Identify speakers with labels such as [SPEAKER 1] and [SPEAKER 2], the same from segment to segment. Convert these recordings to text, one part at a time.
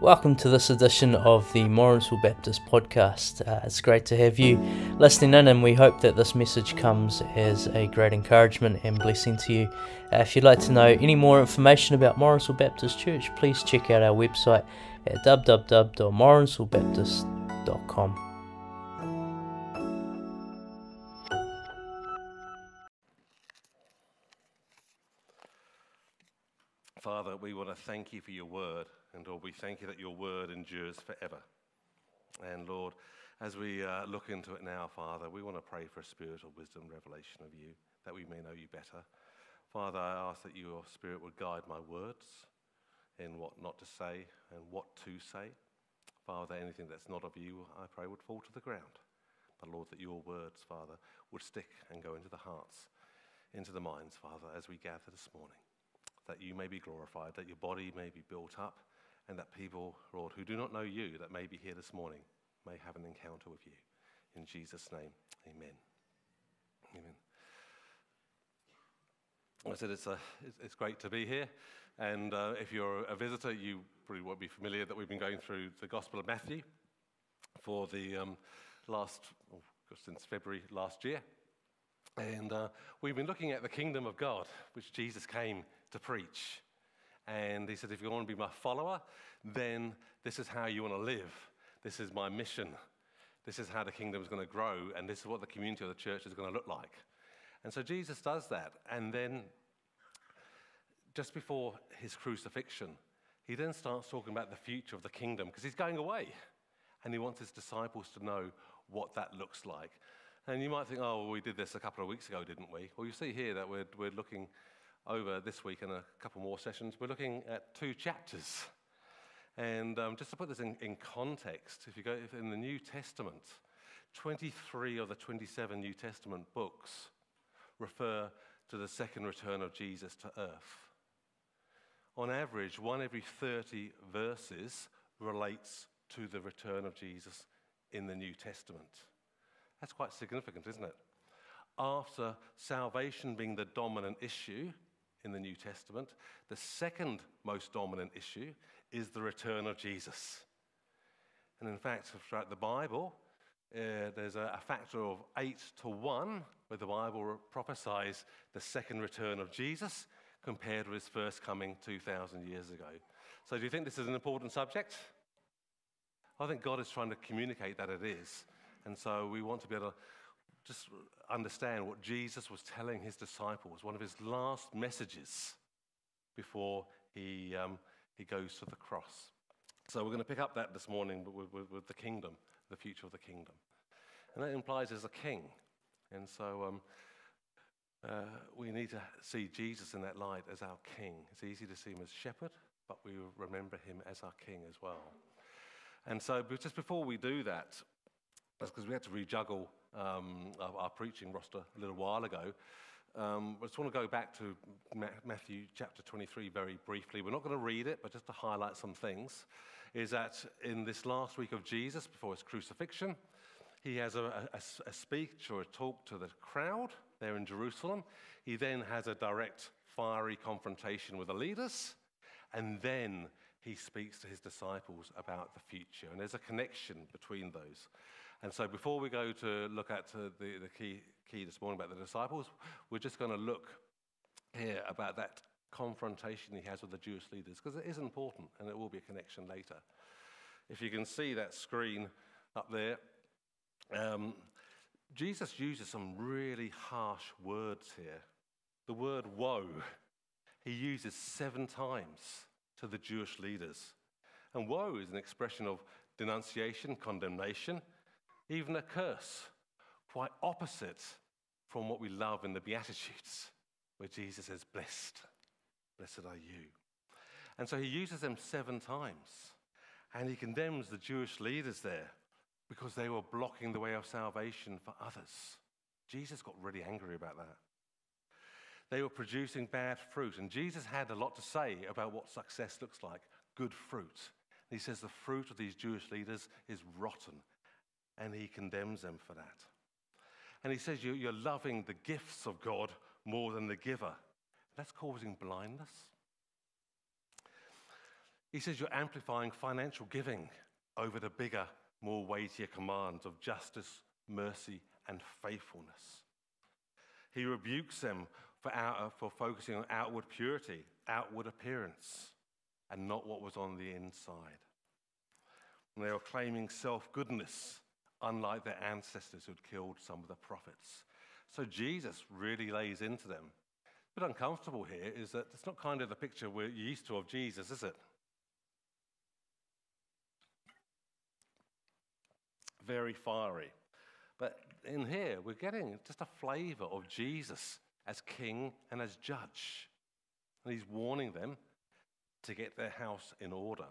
[SPEAKER 1] Welcome to this edition of the Morrinsville Baptist podcast. Uh, it's great to have you listening in, and we hope that this message comes as a great encouragement and blessing to you. Uh, if you'd like to know any more information about Morrinsville Baptist Church, please check out our website at www.morrinsvillebaptist.com.
[SPEAKER 2] We want to thank you for your word. And Lord, we thank you that your word endures forever. And Lord, as we uh, look into it now, Father, we want to pray for a spirit of wisdom, revelation of you, that we may know you better. Father, I ask that your spirit would guide my words in what not to say and what to say. Father, anything that's not of you, I pray, would fall to the ground. But Lord, that your words, Father, would stick and go into the hearts, into the minds, Father, as we gather this morning. That you may be glorified, that your body may be built up, and that people, Lord, who do not know you, that may be here this morning, may have an encounter with you. In Jesus' name, amen. Amen. I said it's, a, it's great to be here. And uh, if you're a visitor, you probably won't be familiar that we've been going through the Gospel of Matthew for the um, last, oh, since February last year. And uh, we've been looking at the kingdom of God, which Jesus came to preach. And he said, if you want to be my follower, then this is how you want to live. This is my mission. This is how the kingdom is going to grow, and this is what the community of the church is going to look like. And so Jesus does that. And then, just before his crucifixion, he then starts talking about the future of the kingdom because he's going away. And he wants his disciples to know what that looks like. And you might think, oh, well, we did this a couple of weeks ago, didn't we? Well, you see here that we're, we're looking over this week and a couple more sessions, we're looking at two chapters. And um, just to put this in, in context, if you go if in the New Testament, 23 of the 27 New Testament books refer to the second return of Jesus to earth. On average, one every 30 verses relates to the return of Jesus in the New Testament. That's quite significant, isn't it? After salvation being the dominant issue, in the New Testament. The second most dominant issue is the return of Jesus. And in fact, throughout the Bible, uh, there's a, a, factor of eight to one where the Bible prophesies the second return of Jesus compared with his first coming 2,000 years ago. So, do you think this is an important subject? I think God is trying to communicate that it is. And so, we want to be able to just understand what Jesus was telling his disciples, one of his last messages before he, um, he goes to the cross. So we're going to pick up that this morning with, with, with, the kingdom, the future of the kingdom. And that implies there's a king. And so um, uh, we need to see Jesus in that light as our king. It's easy to see him as shepherd, but we remember him as our king as well. And so just before we do that, that's because we had to rejuggle um, our, our, preaching roster a little while ago. Um, I just want to go back to Matthew chapter 23 very briefly. We're not going to read it, but just to highlight some things. Is that in this last week of Jesus, before his crucifixion, he has a, a, a speech or a talk to the crowd there in Jerusalem. He then has a direct, fiery confrontation with the leaders. And then he speaks to his disciples about the future. And there's a connection between those. And so before we go to look at uh, the, the key, key this morning about the disciples, we're just going to look here about that confrontation he has with the Jewish leaders, because it is important and it will be a connection later. If you can see that screen up there, um, Jesus uses some really harsh words here. The word woe, he uses seven times to the Jewish leaders. And woe is an expression of denunciation, condemnation, even a curse, quite opposite from what we love in the Beatitudes, where Jesus says, Blessed, blessed are you. And so he uses them seven times, and he condemns the Jewish leaders there because they were blocking the way of salvation for others. Jesus got really angry about that. They were producing bad fruit, and Jesus had a lot to say about what success looks like good fruit. he says the fruit of these Jewish leaders is rotten and he condemns them for that. And he says, You're loving the gifts of God more than the giver. That's causing blindness. He says you're amplifying financial giving over the bigger, more weightier commands of justice, mercy, and faithfulness. He rebukes them for, out, uh, for focusing on outward purity, outward appearance, and not what was on the inside. And they are claiming self goodness, unlike their ancestors who'd killed some of the prophets. So Jesus really lays into them. A bit uncomfortable here is that it's not kind of the picture we're used to of Jesus, is it? Very fiery. But in here, we're getting just a flavor of Jesus as king and as judge. And he's warning them to get their house in order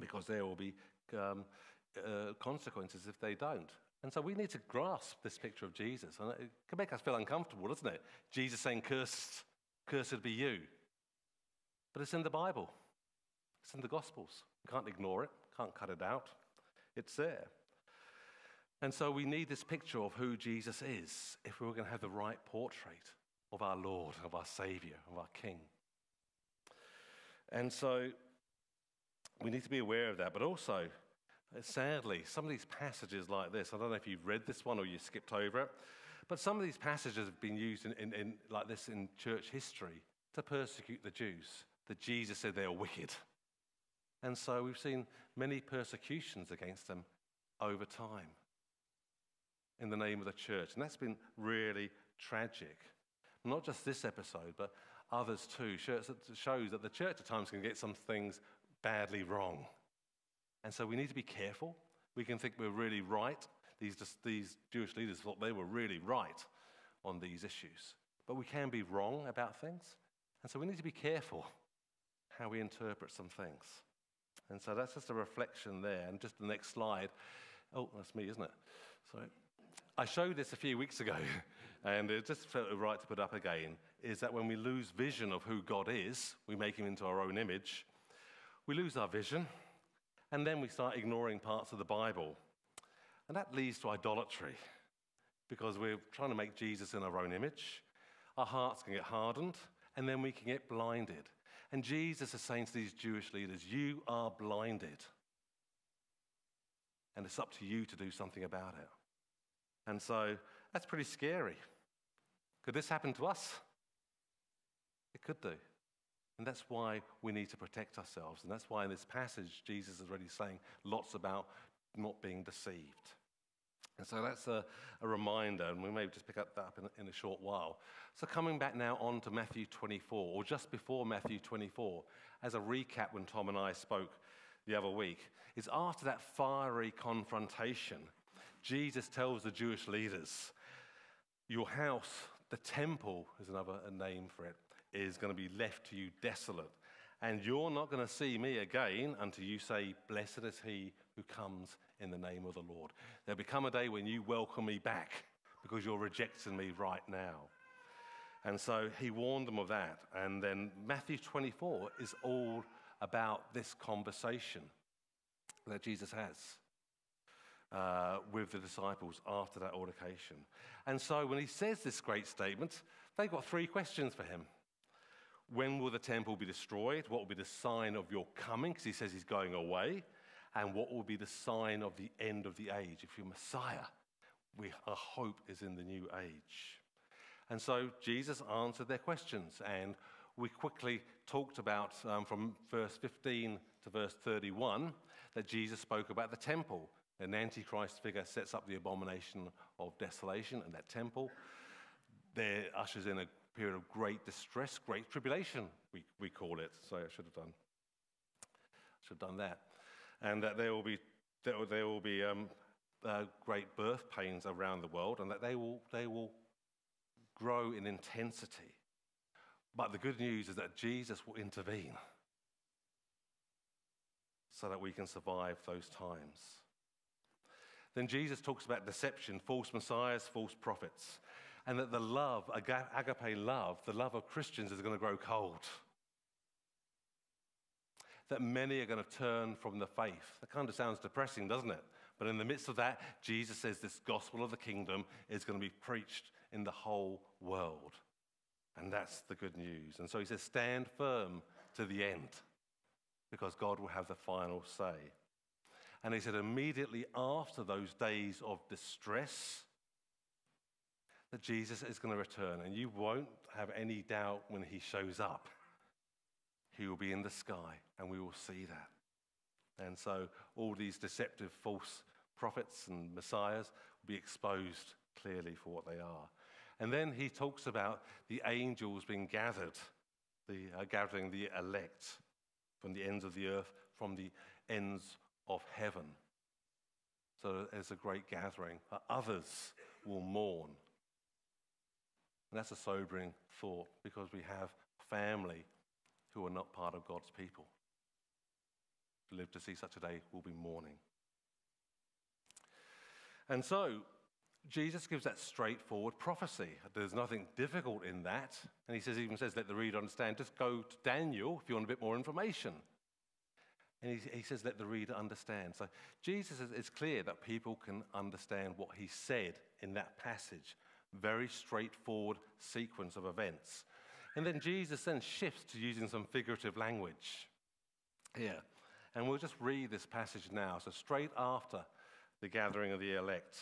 [SPEAKER 2] because there will be um, uh, consequences if they don't. And so we need to grasp this picture of Jesus. And it can make us feel uncomfortable, doesn't it? Jesus saying, Cursed, cursed be you. But it's in the Bible, it's in the Gospels. We can't ignore it, can't cut it out. It's there. And so we need this picture of who Jesus is if we're going to have the right portrait of our Lord, of our Savior, of our King. And so we need to be aware of that. But also, Uh, sadly, some of these passages like this, I don't know if you've read this one or you skipped over it, but some of these passages have been used in, in, in like this in church history to persecute the Jews, that Jesus said they are wicked. And so we've seen many persecutions against them over time in the name of the church. And that's been really tragic. Not just this episode, but others too. Shows that the church at times can get some things badly wrong. And so we need to be careful. We can think we're really right. These, these Jewish leaders thought they were really right on these issues. But we can be wrong about things. And so we need to be careful how we interpret some things. And so that's just a reflection there. And just the next slide. Oh, that's me, isn't it? Sorry. I showed this a few weeks ago, and it just felt right to put up again. Is that when we lose vision of who God is, we make him into our own image, we lose our vision, and then we start ignoring parts of the Bible. And that leads to idolatry because we're trying to make Jesus in our own image. Our hearts can get hardened, and then we can get blinded. And Jesus is saying to these Jewish leaders, You are blinded. And it's up to you to do something about it. And so that's pretty scary. Could this happen to us? It could do. And that's why we need to protect ourselves. And that's why in this passage, Jesus is already saying lots about not being deceived. And so that's a, a reminder, and we may just pick up that up in, in a short while. So, coming back now on to Matthew 24, or just before Matthew 24, as a recap when Tom and I spoke the other week, is after that fiery confrontation Jesus tells the Jewish leaders, Your house, the temple is another name for it, is going to be left to you desolate. And you're not going to see me again until you say, Blessed is he who comes in the name of the Lord. There'll become a day when you welcome me back because you're rejecting me right now. And so he warned them of that. And then Matthew 24 is all about this conversation that Jesus has uh, with the disciples after that altercation. And so when he says this great statement, they've got three questions for him. When will the temple be destroyed? What will be the sign of your coming? Because he says he's going away. And what will be the sign of the end of the age? If you're Messiah, we, our hope is in the new age. And so Jesus answered their questions. And we quickly talked about um, from verse 15 to verse 31 that Jesus spoke about the temple an antichrist figure sets up the abomination of desolation and that temple. There ushers in a period of great distress, great tribulation, we, we call it. So I should have done, should have done that. And that there will be, there will, there will be um, uh, great birth pains around the world, and that they will, they will grow in intensity. But the good news is that Jesus will intervene so that we can survive those times. Then Jesus talks about deception, false messiahs, false prophets, and that the love, agape love, the love of Christians is going to grow cold. That many are going to turn from the faith. That kind of sounds depressing, doesn't it? But in the midst of that, Jesus says this gospel of the kingdom is going to be preached in the whole world. And that's the good news. And so he says, stand firm to the end. because God will have the final say. And he said, immediately after those days of distress, that Jesus is going to return. And you won't have any doubt when he shows up. He will be in the sky, and we will see that. And so all these deceptive false prophets and messiahs will be exposed clearly for what they are. And then he talks about the angels being gathered, the, uh, gathering the elect from the ends of the earth, from the ends of heaven. So there's a great gathering. Others will mourn. And that's a sobering thought because we have family who are not part of God's people. To live to see such a day will be mourning. And so, Jesus gives that straightforward prophecy. There's nothing difficult in that. And he says, even says, let the reader understand. Just go to Daniel if you want a bit more information. And he, he says, let the reader understand. So Jesus is, it's clear that people can understand what he said in that passage. Very straightforward sequence of events. And then Jesus then shifts to using some figurative language here. And we'll just read this passage now. So, straight after the gathering of the elect,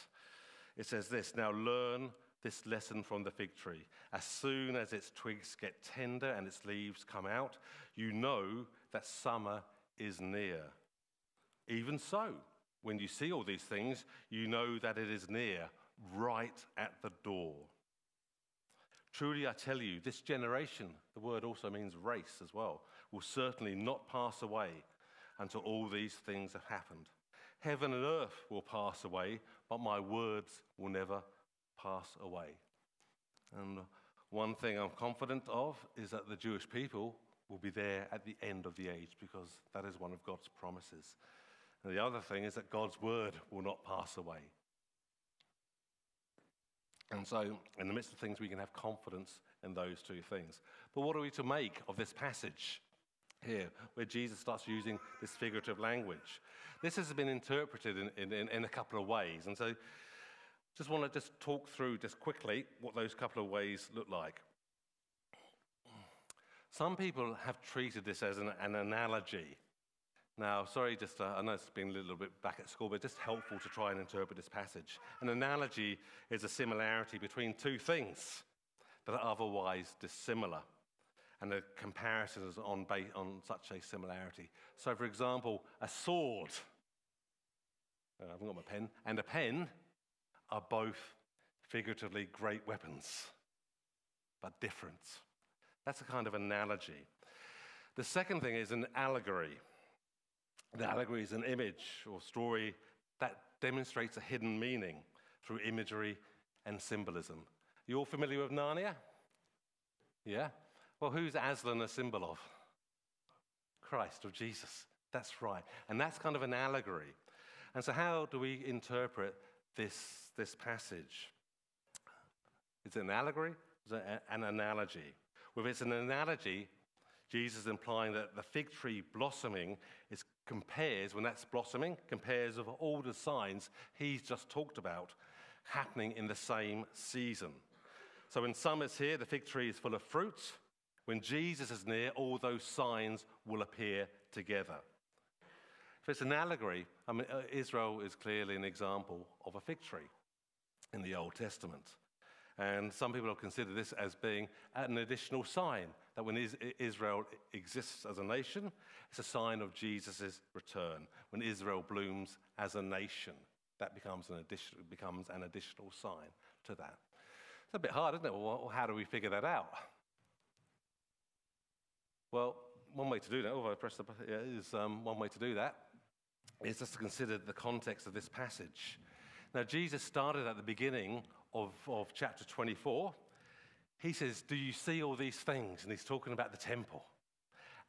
[SPEAKER 2] it says this Now learn this lesson from the fig tree. As soon as its twigs get tender and its leaves come out, you know that summer is near. Even so, when you see all these things, you know that it is near, right at the door. Truly, I tell you, this generation, the word also means race as well, will certainly not pass away until all these things have happened. Heaven and earth will pass away, but my words will never pass away. And one thing I'm confident of is that the Jewish people will be there at the end of the age because that is one of God's promises. And the other thing is that God's word will not pass away. And so, in the midst of things, we can have confidence in those two things. But what are we to make of this passage here, where Jesus starts using this figurative language? This has been interpreted in, in, in a couple of ways. And so, just want to just talk through just quickly what those couple of ways look like. Some people have treated this as an, an analogy. Now, sorry, just uh, I know it's been a little bit back at school, but just helpful to try and interpret this passage. An analogy is a similarity between two things that are otherwise dissimilar, and a comparison is on, on such a similarity. So, for example, a sword, uh, I haven't got my pen, and a pen are both figuratively great weapons, but different. That's a kind of analogy. The second thing is an allegory. An allegory is an image or story that demonstrates a hidden meaning through imagery and symbolism. You all familiar with Narnia? Yeah? Well, who's Aslan a symbol of? Christ, of Jesus. That's right. And that's kind of an allegory. And so, how do we interpret this, this passage? Is it an allegory? Is it an analogy? Well, if it's an analogy, Jesus is implying that the fig tree blossoming is compares, when that's blossoming, compares of all the signs he's just talked about happening in the same season. So when summer's here, the fig tree is full of fruit. When Jesus is near, all those signs will appear together. If it's an allegory, I mean, uh, Israel is clearly an example of a fig tree in the Old Testament. And some people have considered this as being an additional sign that when Israel exists as a nation, it's a sign of Jesus' return. When Israel blooms as a nation, that becomes an, additional, becomes an additional sign to that. It's a bit hard, isn't it? Well, how do we figure that out? Well, one way to do that, oh, I press the yeah, is um, one way to do that is just to consider the context of this passage. Now, Jesus started at the beginning of, of chapter 24, he says, Do you see all these things? And he's talking about the temple.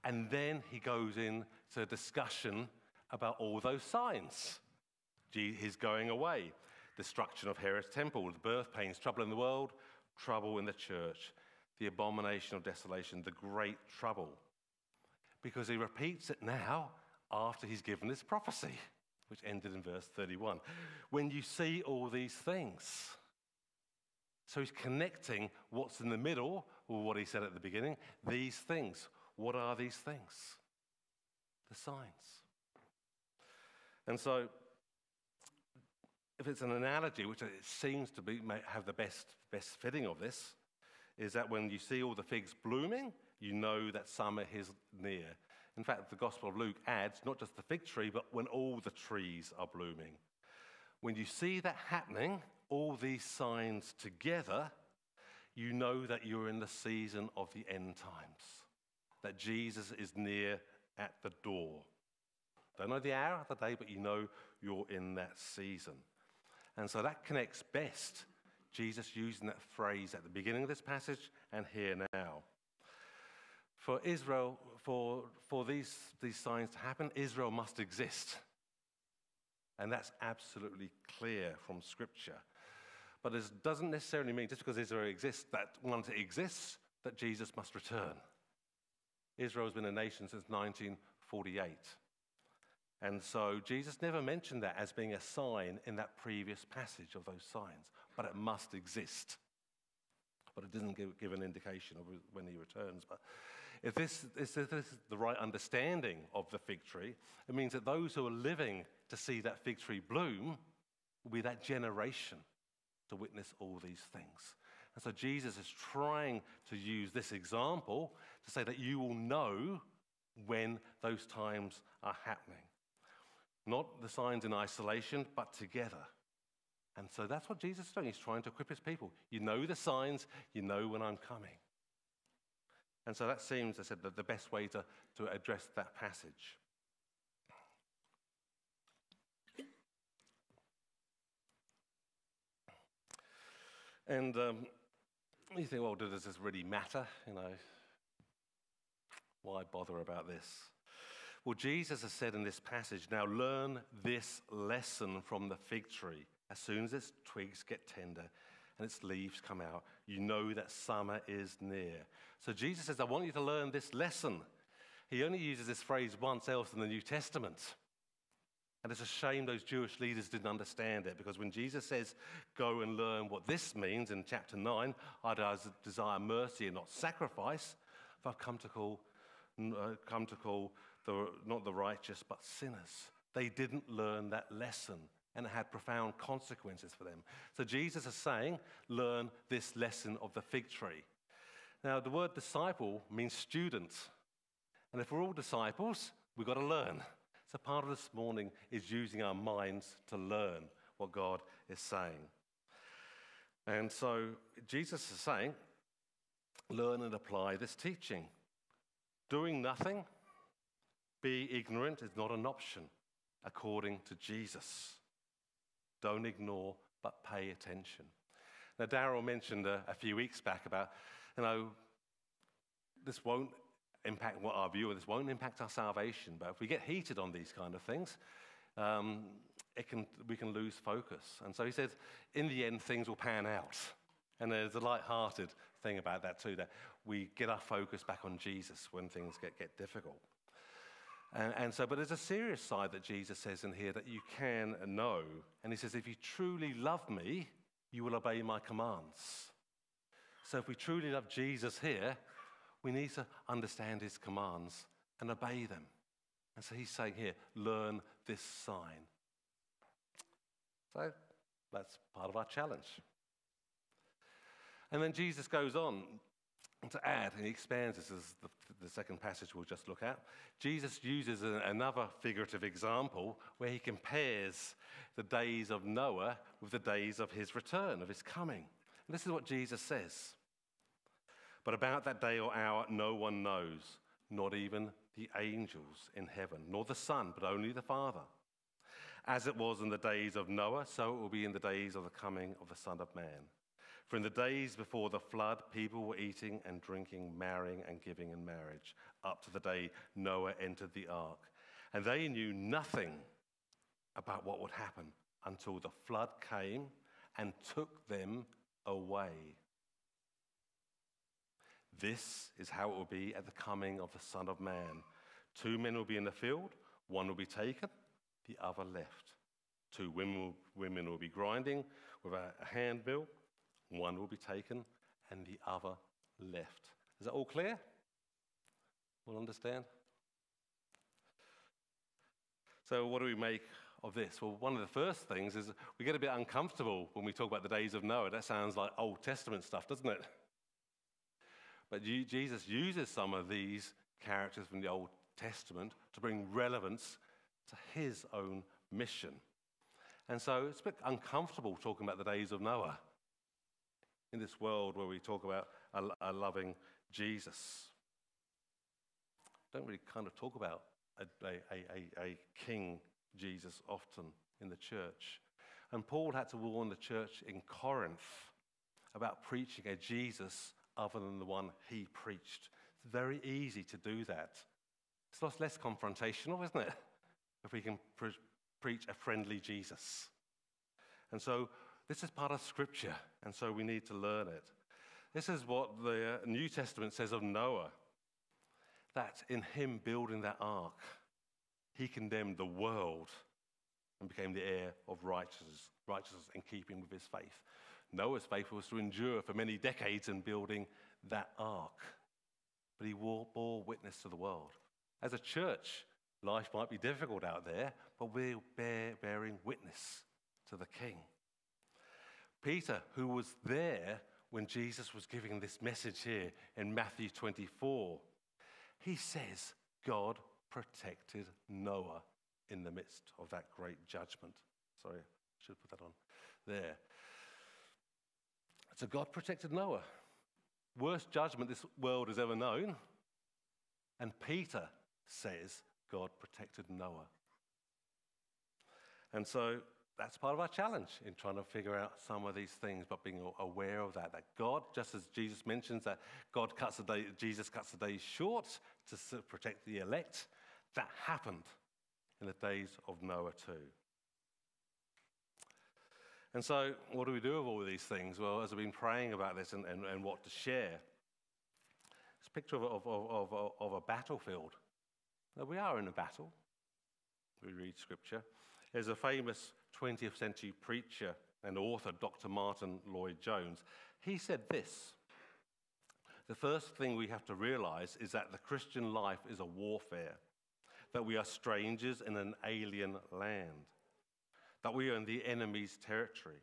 [SPEAKER 2] And then he goes into a discussion about all those signs. His going away, destruction of Herod's temple, birth pains, trouble in the world, trouble in the church, the abomination of desolation, the great trouble. Because he repeats it now after he's given this prophecy, which ended in verse 31. When you see all these things, so he's connecting what's in the middle, or what he said at the beginning, these things. What are these things? the signs. And so, if it's an analogy, which it seems to be, have the best, best fitting of this, is that when you see all the figs blooming, you know that summer is near. In fact, the Gospel of Luke adds not just the fig tree, but when all the trees are blooming. When you see that happening, all these signs together, you know that you're in the season of the end times, that Jesus is near at the door. Don't know the hour of the day, but you know you're in that season. And so that connects best, Jesus using that phrase at the beginning of this passage and here now. For Israel, for, for these, these signs to happen, Israel must exist. And that's absolutely clear from Scripture. But it doesn't necessarily mean just because Israel exists, that once it exists, that Jesus must return. Israel has been a nation since 1948. And so Jesus never mentioned that as being a sign in that previous passage of those signs, but it must exist. But it doesn't give, give an indication of when he returns. But if this, if this is the right understanding of the fig tree, it means that those who are living to see that fig tree bloom will be that generation to witness all these things. And so Jesus is trying to use this example to say that you will know when those times are happening. Not the signs in isolation, but together. And so that's what Jesus is doing. He's trying to equip his people. You know the signs, you know when I'm coming. And so that seems, I said, the, the best way to, to address that passage. And um, you think, well, does this really matter? You know, why bother about this? Well, Jesus has said in this passage, now learn this lesson from the fig tree. As soon as its twigs get tender and its leaves come out, you know that summer is near. So Jesus says, I want you to learn this lesson. He only uses this phrase once else in the New Testament. And it's a shame those Jewish leaders didn't understand it because when Jesus says, Go and learn what this means in chapter 9, I desire mercy and not sacrifice, for I've come to call, uh, come to call the, not the righteous, but sinners. They didn't learn that lesson, and it had profound consequences for them. So Jesus is saying, learn this lesson of the fig tree. Now, the word disciple means student. And if we're all disciples, we've got to learn. So part of this morning is using our minds to learn what God is saying. And so Jesus is saying, learn and apply this teaching. Doing nothing be ignorant is not an option according to Jesus. Don't ignore, but pay attention. Now, Daryl mentioned a, a, few weeks back about, you know, this won't impact what our view of this won't impact our salvation, but if we get heated on these kind of things, um, it can, we can lose focus. And so he said, in the end, things will pan out. And there's a light-hearted thing about that too, that we get our focus back on Jesus when things get, get difficult. And, and, so, but there's a serious side that Jesus says in here that you can know. And he says, if you truly love me, you will obey my commands. So if we truly love Jesus here, we need to understand his commands and obey them. And so he's saying here, learn this sign. So that's part of our challenge. And then Jesus goes on to add, and he expands this as the, the second passage we'll just look at. Jesus uses a, another figurative example where he compares the days of Noah with the days of his return, of his coming. And this is what Jesus says. But about that day or hour, no one knows, not even the angels in heaven, nor the Son, but only the Father. As it was in the days of Noah, so it will be in the days of the coming of the Son of Man. For in the days before the flood, people were eating and drinking, marrying and giving in marriage, up to the day Noah entered the ark. And they knew nothing about what would happen until the flood came and took them away. This is how it will be at the coming of the Son of Man. Two men will be in the field, one will be taken, the other left. Two women will, women will be grinding with a, a hand mill one will be taken and the other left. Is that all clear? We'll understand? So, what do we make of this? Well, one of the first things is we get a bit uncomfortable when we talk about the days of Noah. That sounds like Old Testament stuff, doesn't it? But Jesus uses some of these characters from the Old Testament to bring relevance to his own mission. And so it's a bit uncomfortable talking about the days of Noah in this world where we talk about a, a loving Jesus. Don't really kind of talk about a, a, a, a king Jesus often in the church. And Paul had to warn the church in Corinth about preaching a Jesus other than the one he preached. It's very easy to do that. It's lots less confrontational, isn't it? If we can pre- preach a friendly Jesus. And so this is part of Scripture, and so we need to learn it. This is what the uh, New Testament says of Noah that in him building that ark, he condemned the world and became the heir of righteousness, righteousness in keeping with his faith. Noah's faith was to endure for many decades in building that ark, but he bore witness to the world. As a church, life might be difficult out there, but we're bear, bearing witness to the King. Peter, who was there when Jesus was giving this message here in Matthew 24, he says, God protected Noah in the midst of that great judgment. Sorry, I should put that on there. So God protected Noah. Worst judgment this world has ever known. And Peter says God protected Noah. And so that's part of our challenge in trying to figure out some of these things, but being aware of that. That God, just as Jesus mentions that God cuts the day, Jesus cuts the days short to protect the elect, that happened in the days of Noah too. And so, what do we do with all of these things? Well, as I've been praying about this and, and, and what to share, it's a picture of, of, of, of, a battlefield. Now, we are in a battle. We read scripture. There's a famous 20th century preacher and author, Dr. Martyn Lloyd-Jones. He said this The first thing we have to realize is that the Christian life is a warfare that we are strangers in an alien land, that we are in the enemy's territory.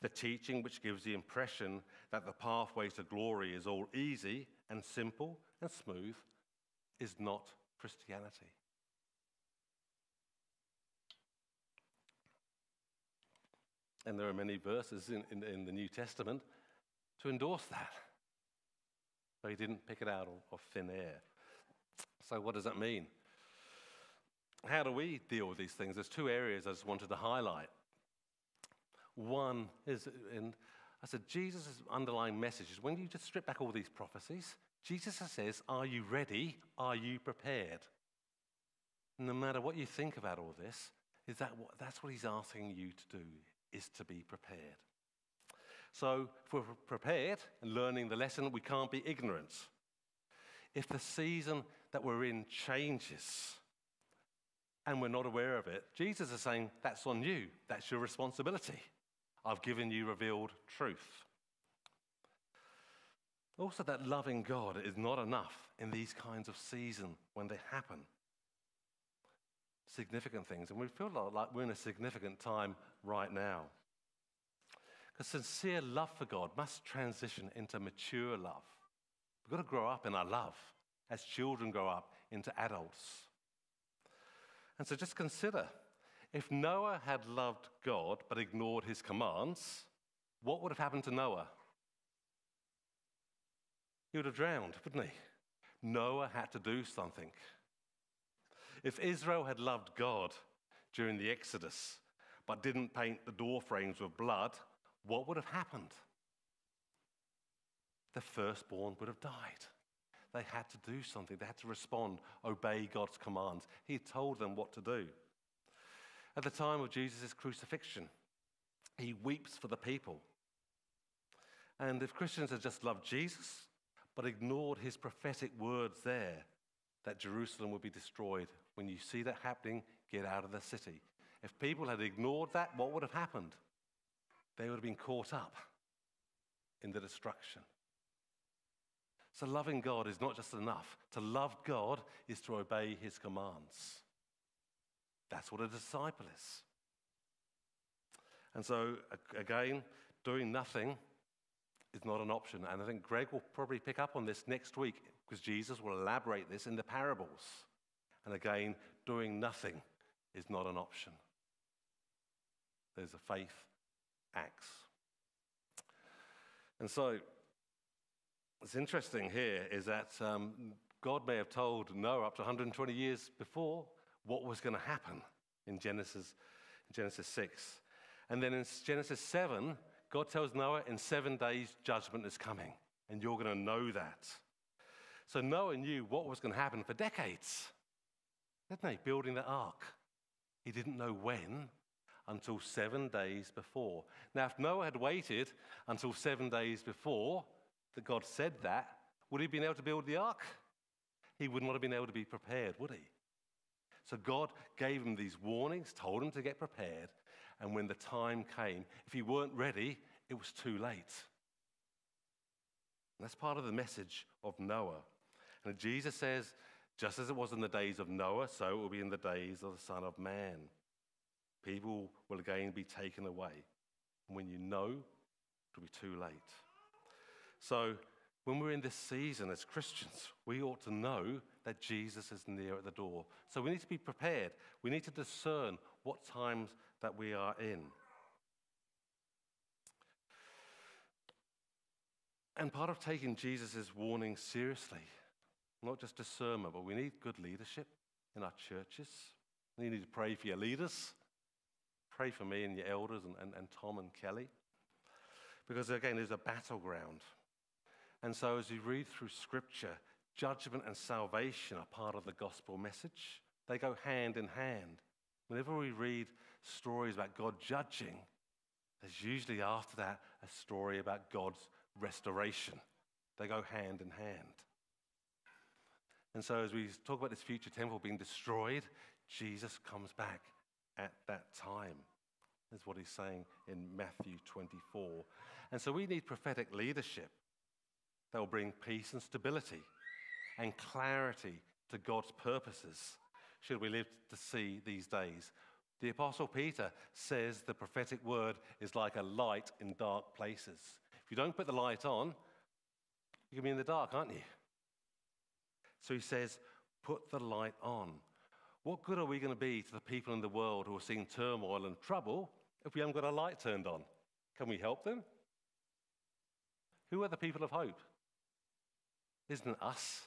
[SPEAKER 2] The teaching which gives the impression that the pathway to glory is all easy and simple and smooth is not Christianity. And there are many verses in, in, in the New Testament to endorse that. But he didn't pick it out of, of thin air. So, what does that mean? How do we deal with these things? There's two areas I just wanted to highlight. One is, and I said, Jesus' underlying message is when you just strip back all these prophecies, Jesus says, Are you ready? Are you prepared? No matter what you think about all this, is that what, that's what he's asking you to do, is to be prepared. So if we're prepared and learning the lesson, we can't be ignorant. If the season that we're in changes, and we're not aware of it, Jesus is saying, That's on you. That's your responsibility. I've given you revealed truth. Also, that loving God is not enough in these kinds of seasons when they happen. Significant things. And we feel like we're in a significant time right now. Because sincere love for God must transition into mature love. We've got to grow up in our love as children grow up into adults. And so just consider if Noah had loved God but ignored his commands, what would have happened to Noah? He would have drowned, wouldn't he? Noah had to do something. If Israel had loved God during the Exodus but didn't paint the door frames with blood, what would have happened? The firstborn would have died. They had to do something, they had to respond, obey God's commands. He told them what to do. At the time of Jesus' crucifixion, he weeps for the people. And if Christians had just loved Jesus, but ignored his prophetic words there, that Jerusalem would be destroyed. When you see that happening, get out of the city. If people had ignored that, what would have happened? They would have been caught up in the destruction. So, loving God is not just enough. To love God is to obey his commands. That's what a disciple is. And so, again, doing nothing is not an option. And I think Greg will probably pick up on this next week because Jesus will elaborate this in the parables. And again, doing nothing is not an option. There's a faith acts. And so, what's interesting here is that um, God may have told Noah up to 120 years before what was going to happen in Genesis, Genesis 6. And then in Genesis 7, God tells Noah, in seven days, judgment is coming, and you're going to know that. So Noah knew what was going to happen for decades, didn't he? Building the ark. He didn't know when until seven days before. Now, if Noah had waited until seven days before that God said that, would he have been able to build the ark? He would not have been able to be prepared, would he? So God gave him these warnings, told him to get prepared, and when the time came, if he weren't ready, it was too late. And that's part of the message of Noah. And Jesus says, just as it was in the days of Noah, so it will be in the days of the Son of Man. People will again be taken away. And when you know, it'll be too late. So, when we're in this season as Christians, we ought to know that Jesus is near at the door. So, we need to be prepared. We need to discern what times that we are in. And part of taking Jesus' warning seriously, not just discernment, but we need good leadership in our churches. You need to pray for your leaders. Pray for me and your elders and, and, and Tom and Kelly. Because again, there's a battleground. And so as you read through Scripture, judgment and salvation are part of the gospel message. They go hand in hand. Whenever we read stories about God judging, there's usually after that a story about God's restoration. They go hand in hand. And so, as we talk about this future temple being destroyed, Jesus comes back at that time, is what he's saying in Matthew 24. And so, we need prophetic leadership that will bring peace and stability and clarity to God's purposes should we live to see these days. The Apostle Peter says the prophetic word is like a light in dark places. If you don't put the light on, you can be in the dark, aren't you? So he says, put the light on. What good are we going to be to the people in the world who are seeing turmoil and trouble if we haven't got a light turned on? Can we help them? Who are the people of hope? Isn't us?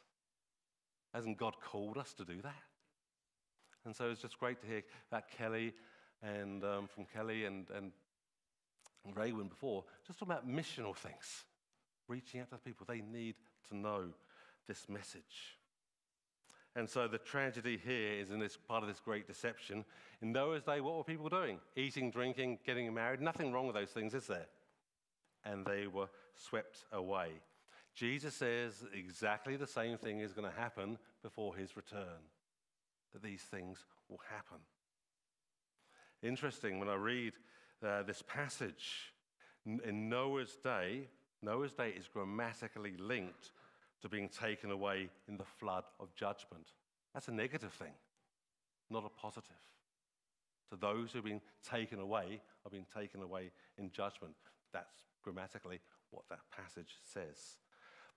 [SPEAKER 2] Hasn't God called us to do that? And so it's just great to hear that Kelly and um, from Kelly and, and Raywin before, just talking about missional things, reaching out to people. They need to know this message. And so the tragedy here is in this part of this great deception. In Noah's day, what were people doing? Eating, drinking, getting married. Nothing wrong with those things, is there? And they were swept away. Jesus says exactly the same thing is going to happen before his return that these things will happen. Interesting, when I read uh, this passage, in Noah's day, Noah's day is grammatically linked to being taken away in the flood of judgment. That's a negative thing, not a positive. So those who've been taken away are being taken away in judgment. That's grammatically what that passage says.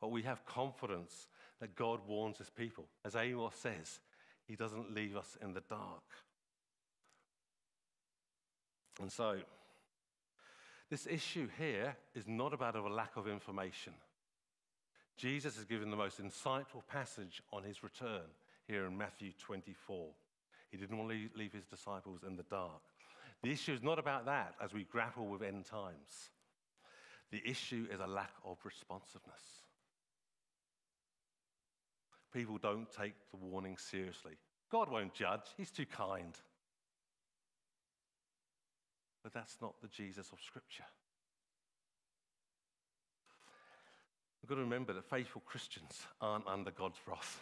[SPEAKER 2] But we have confidence that God warns his people. As Amos says, he doesn't leave us in the dark. And so, this issue here is not about a lack of information. Jesus is given the most insightful passage on his return here in Matthew 24. He didn't want to leave his disciples in the dark. The issue is not about that as we grapple with end times. The issue is a lack of responsiveness people don't take the warning seriously. God won't judge, He's too kind. But that's not the Jesus of Scripture. We've got to remember that faithful Christians aren't under God's wrath.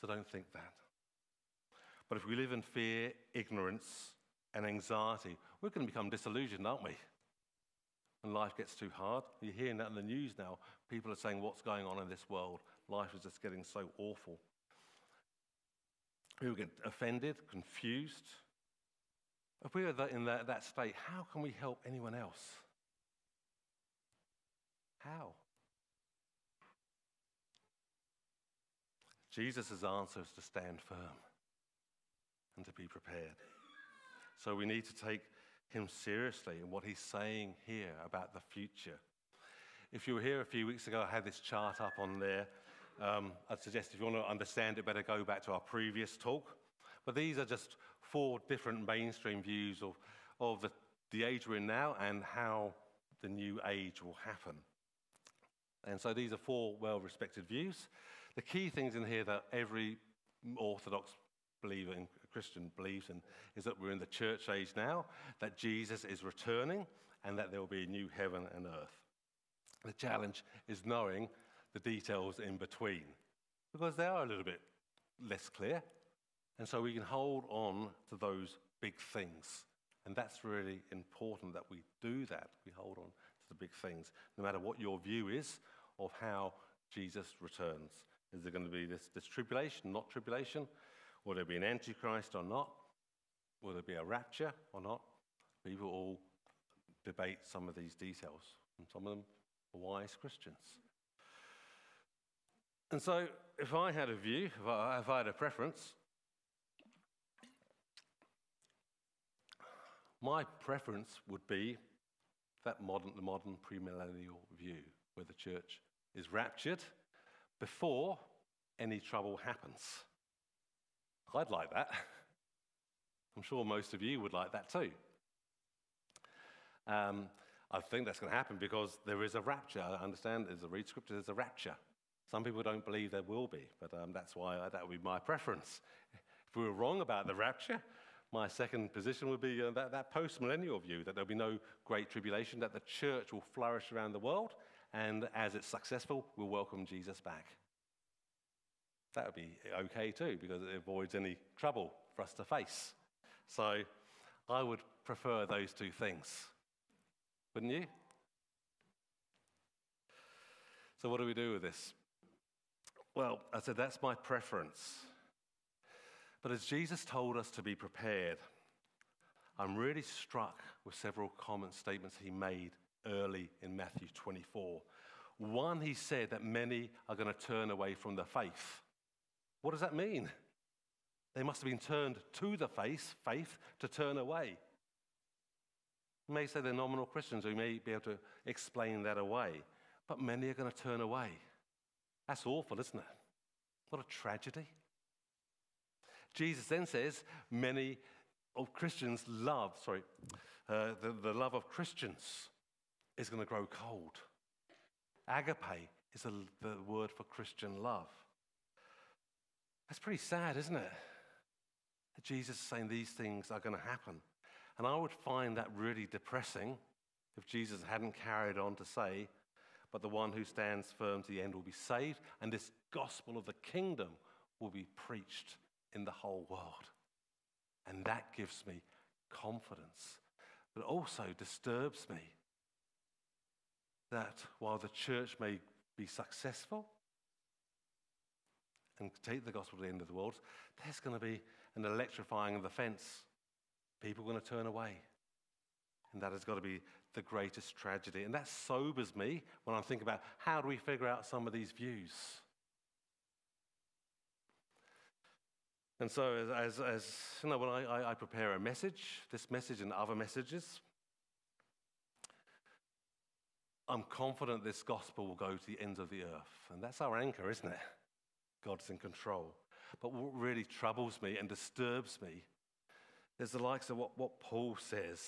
[SPEAKER 2] So don't think that. But if we live in fear, ignorance, and anxiety, we're going to become disillusioned, aren't we? When life gets too hard. You're hearing that in the news now. People are saying, What's going on in this world? Life is just getting so awful. who get offended, confused. If we are in that, that state, how can we help anyone else? How? Jesus' answer is to stand firm and to be prepared. So we need to take him seriously and what he's saying here about the future. If you were here a few weeks ago, I had this chart up on there. Um, I'd suggest if you want to understand it better, go back to our previous talk. But these are just four different mainstream views of, of the, the age we're in now and how the new age will happen. And so these are four well respected views. The key things in here that every Orthodox believer in Christian believes in is that we're in the church age now, that Jesus is returning, and that there will be a new heaven and earth. The challenge is knowing the details in between because they are a little bit less clear. And so we can hold on to those big things. And that's really important that we do that. We hold on to the big things, no matter what your view is of how Jesus returns. Is there going to be this, this tribulation, not tribulation? Will there be an antichrist or not? Will there be a rapture or not? People all debate some of these details, and some of them are wise Christians. And so, if I had a view, if I, if I had a preference, my preference would be that modern, the modern premillennial view, where the church is raptured before any trouble happens. I'd like that. I'm sure most of you would like that too. Um, I think that's going to happen because there is a rapture. I understand as I read scripture, there's a rapture. Some people don't believe there will be, but um, that's why I, that would be my preference. If we were wrong about the rapture, my second position would be uh, that, that post millennial view that there'll be no great tribulation, that the church will flourish around the world, and as it's successful, we'll welcome Jesus back. That would be okay too, because it avoids any trouble for us to face. So I would prefer those two things. Wouldn't you? So, what do we do with this? Well, I said that's my preference. But as Jesus told us to be prepared, I'm really struck with several common statements he made early in Matthew 24. One, he said that many are going to turn away from the faith. What does that mean? They must have been turned to the faith, faith to turn away. You may say they're nominal Christians, you may be able to explain that away. But many are going to turn away. That's awful, isn't it? What a tragedy. Jesus then says, many of Christians love, sorry, uh, the, the love of Christians is going to grow cold. Agape is a, the word for Christian love. That's pretty sad, isn't it? That Jesus is saying these things are going to happen. And I would find that really depressing if Jesus hadn't carried on to say, but the one who stands firm to the end will be saved, and this gospel of the kingdom will be preached in the whole world. And that gives me confidence, but also disturbs me that while the church may be successful and take the gospel to the end of the world, there's going to be an electrifying of the fence. People are going to turn away. And that has got to be the greatest tragedy. And that sobers me when I think about how do we figure out some of these views. And so, as, as you know, when I, I prepare a message, this message and other messages, I'm confident this gospel will go to the ends of the earth. And that's our anchor, isn't it? God's in control. But what really troubles me and disturbs me is the likes of what, what Paul says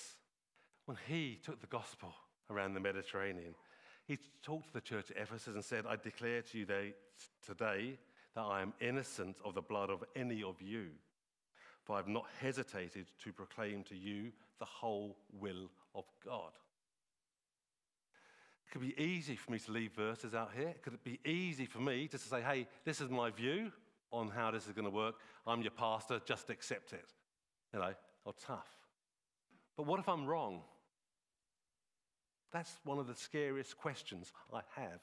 [SPEAKER 2] when he took the gospel around the Mediterranean. He talked to the church at Ephesus and said, I declare to you today that I am innocent of the blood of any of you, for I have not hesitated to proclaim to you the whole will of God. It could be easy for me to leave verses out here. Could it be easy for me just to say, hey, this is my view on how this is going to work. I'm your pastor, just accept it. You know, or tough. But what if I'm wrong? That's one of the scariest questions I have.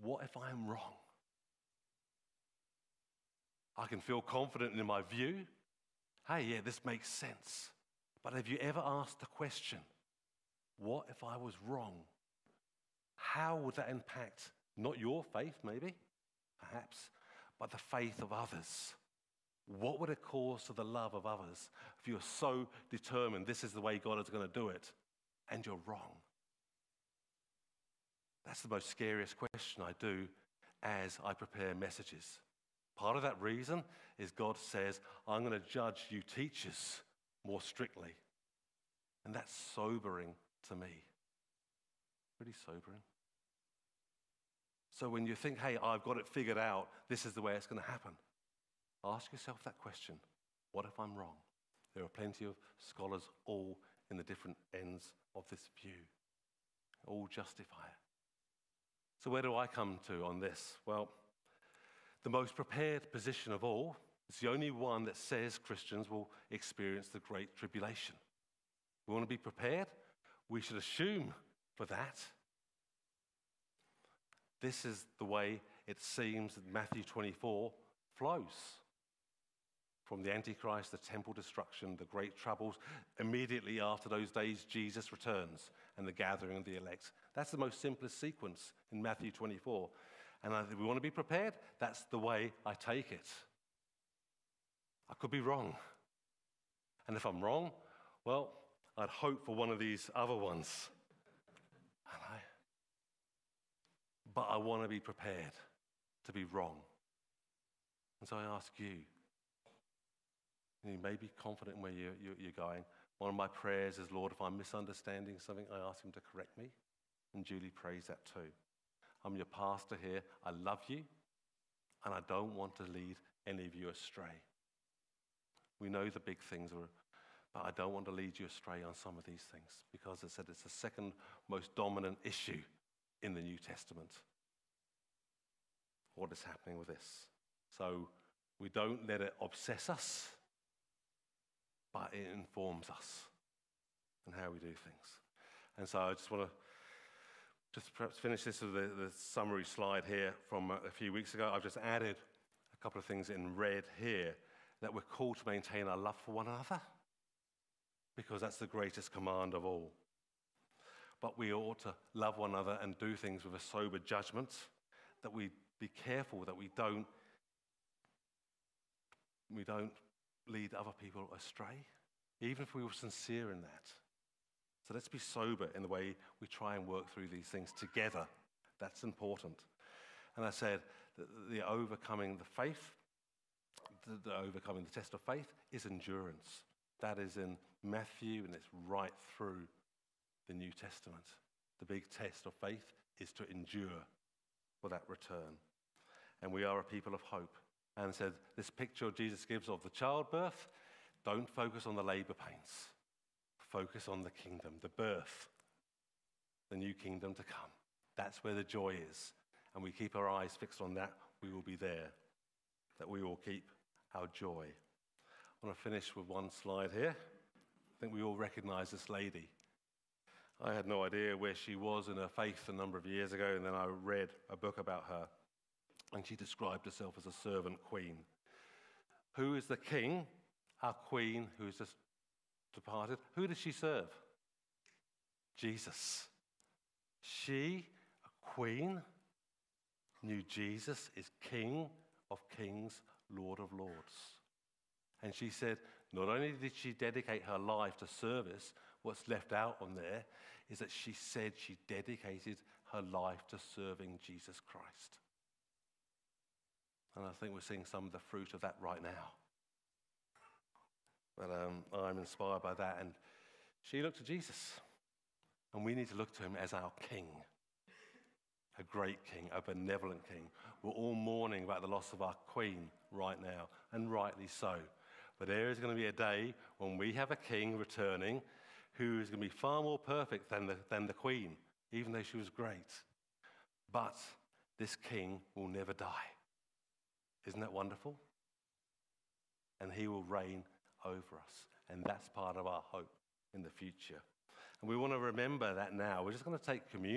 [SPEAKER 2] What if I'm wrong? I can feel confident in my view. Hey, yeah, this makes sense. But have you ever asked the question, what if I was wrong? How would that impact not your faith, maybe, perhaps, but the faith of others? What would it cause to the love of others if you're so determined this is the way God is going to do it and you're wrong? That's the most scariest question I do as I prepare messages. Part of that reason is God says, I'm going to judge you teachers more strictly. And that's sobering to me. Pretty sobering. So when you think, hey, I've got it figured out, this is the way it's going to happen, ask yourself that question what if I'm wrong? There are plenty of scholars all in the different ends of this view, all justify it. So, where do I come to on this? Well, the most prepared position of all is the only one that says Christians will experience the Great Tribulation. We want to be prepared. We should assume for that. This is the way it seems that Matthew 24 flows. From the Antichrist, the temple destruction, the great troubles, immediately after those days, Jesus returns and the gathering of the elect. That's the most simplest sequence in Matthew 24. And if we want to be prepared, that's the way I take it. I could be wrong. And if I'm wrong, well, I'd hope for one of these other ones. I, but I want to be prepared to be wrong. And so I ask you, you may be confident in where you're, you're going. One of my prayers is, Lord, if I'm misunderstanding something, I ask Him to correct me. And Julie prays that too. I'm your pastor here. I love you, and I don't want to lead any of you astray. We know the big things, are, but I don't want to lead you astray on some of these things because I said it's the second most dominant issue in the New Testament. What is happening with this? So we don't let it obsess us, but it informs us and how we do things. And so I just want to just perhaps finish this with the, the summary slide here from a few weeks ago. I've just added a couple of things in red here that we're called to maintain our love for one another because that's the greatest command of all. But we ought to love one another and do things with a sober judgment, that we be careful that we don't, we don't lead other people astray, even if we were sincere in that. So let's be sober in the way we try and work through these things together. That's important. And I said the overcoming the faith, the, the overcoming the test of faith is endurance. That is in Matthew and it's right through the New Testament. The big test of faith is to endure for that return. And we are a people of hope. And said, this picture Jesus gives of the childbirth, don't focus on the labor pains focus on the kingdom, the birth, the new kingdom to come. That's where the joy is. And we keep our eyes fixed on that, we will be there. That we will keep our joy. I want to finish with one slide here. I think we all recognize this lady. I had no idea where she was in her faith a number of years ago, and then I read a book about her. And she described herself as a servant queen. Who is the king? Our queen, who is just departed. Who does she serve? Jesus. She, a queen, knew Jesus is King of kings, Lord of lords. And she said, not only did she dedicate her life to service, what's left out on there is that she said she dedicated her life to serving Jesus Christ. And I think we're seeing some of the fruit of that right now. But um, I'm inspired by that. And she looked to Jesus. And we need to look to him as our king, a great king, a benevolent king. We're all mourning about the loss of our queen right now, and rightly so. But there is going to be a day when we have a king returning who is going to be far more perfect than the, than the queen, even though she was great. But this king will never die. Isn't that wonderful? And he will reign over us. And that's part of our hope in the future. And we want to remember that now. We're just going to take communion.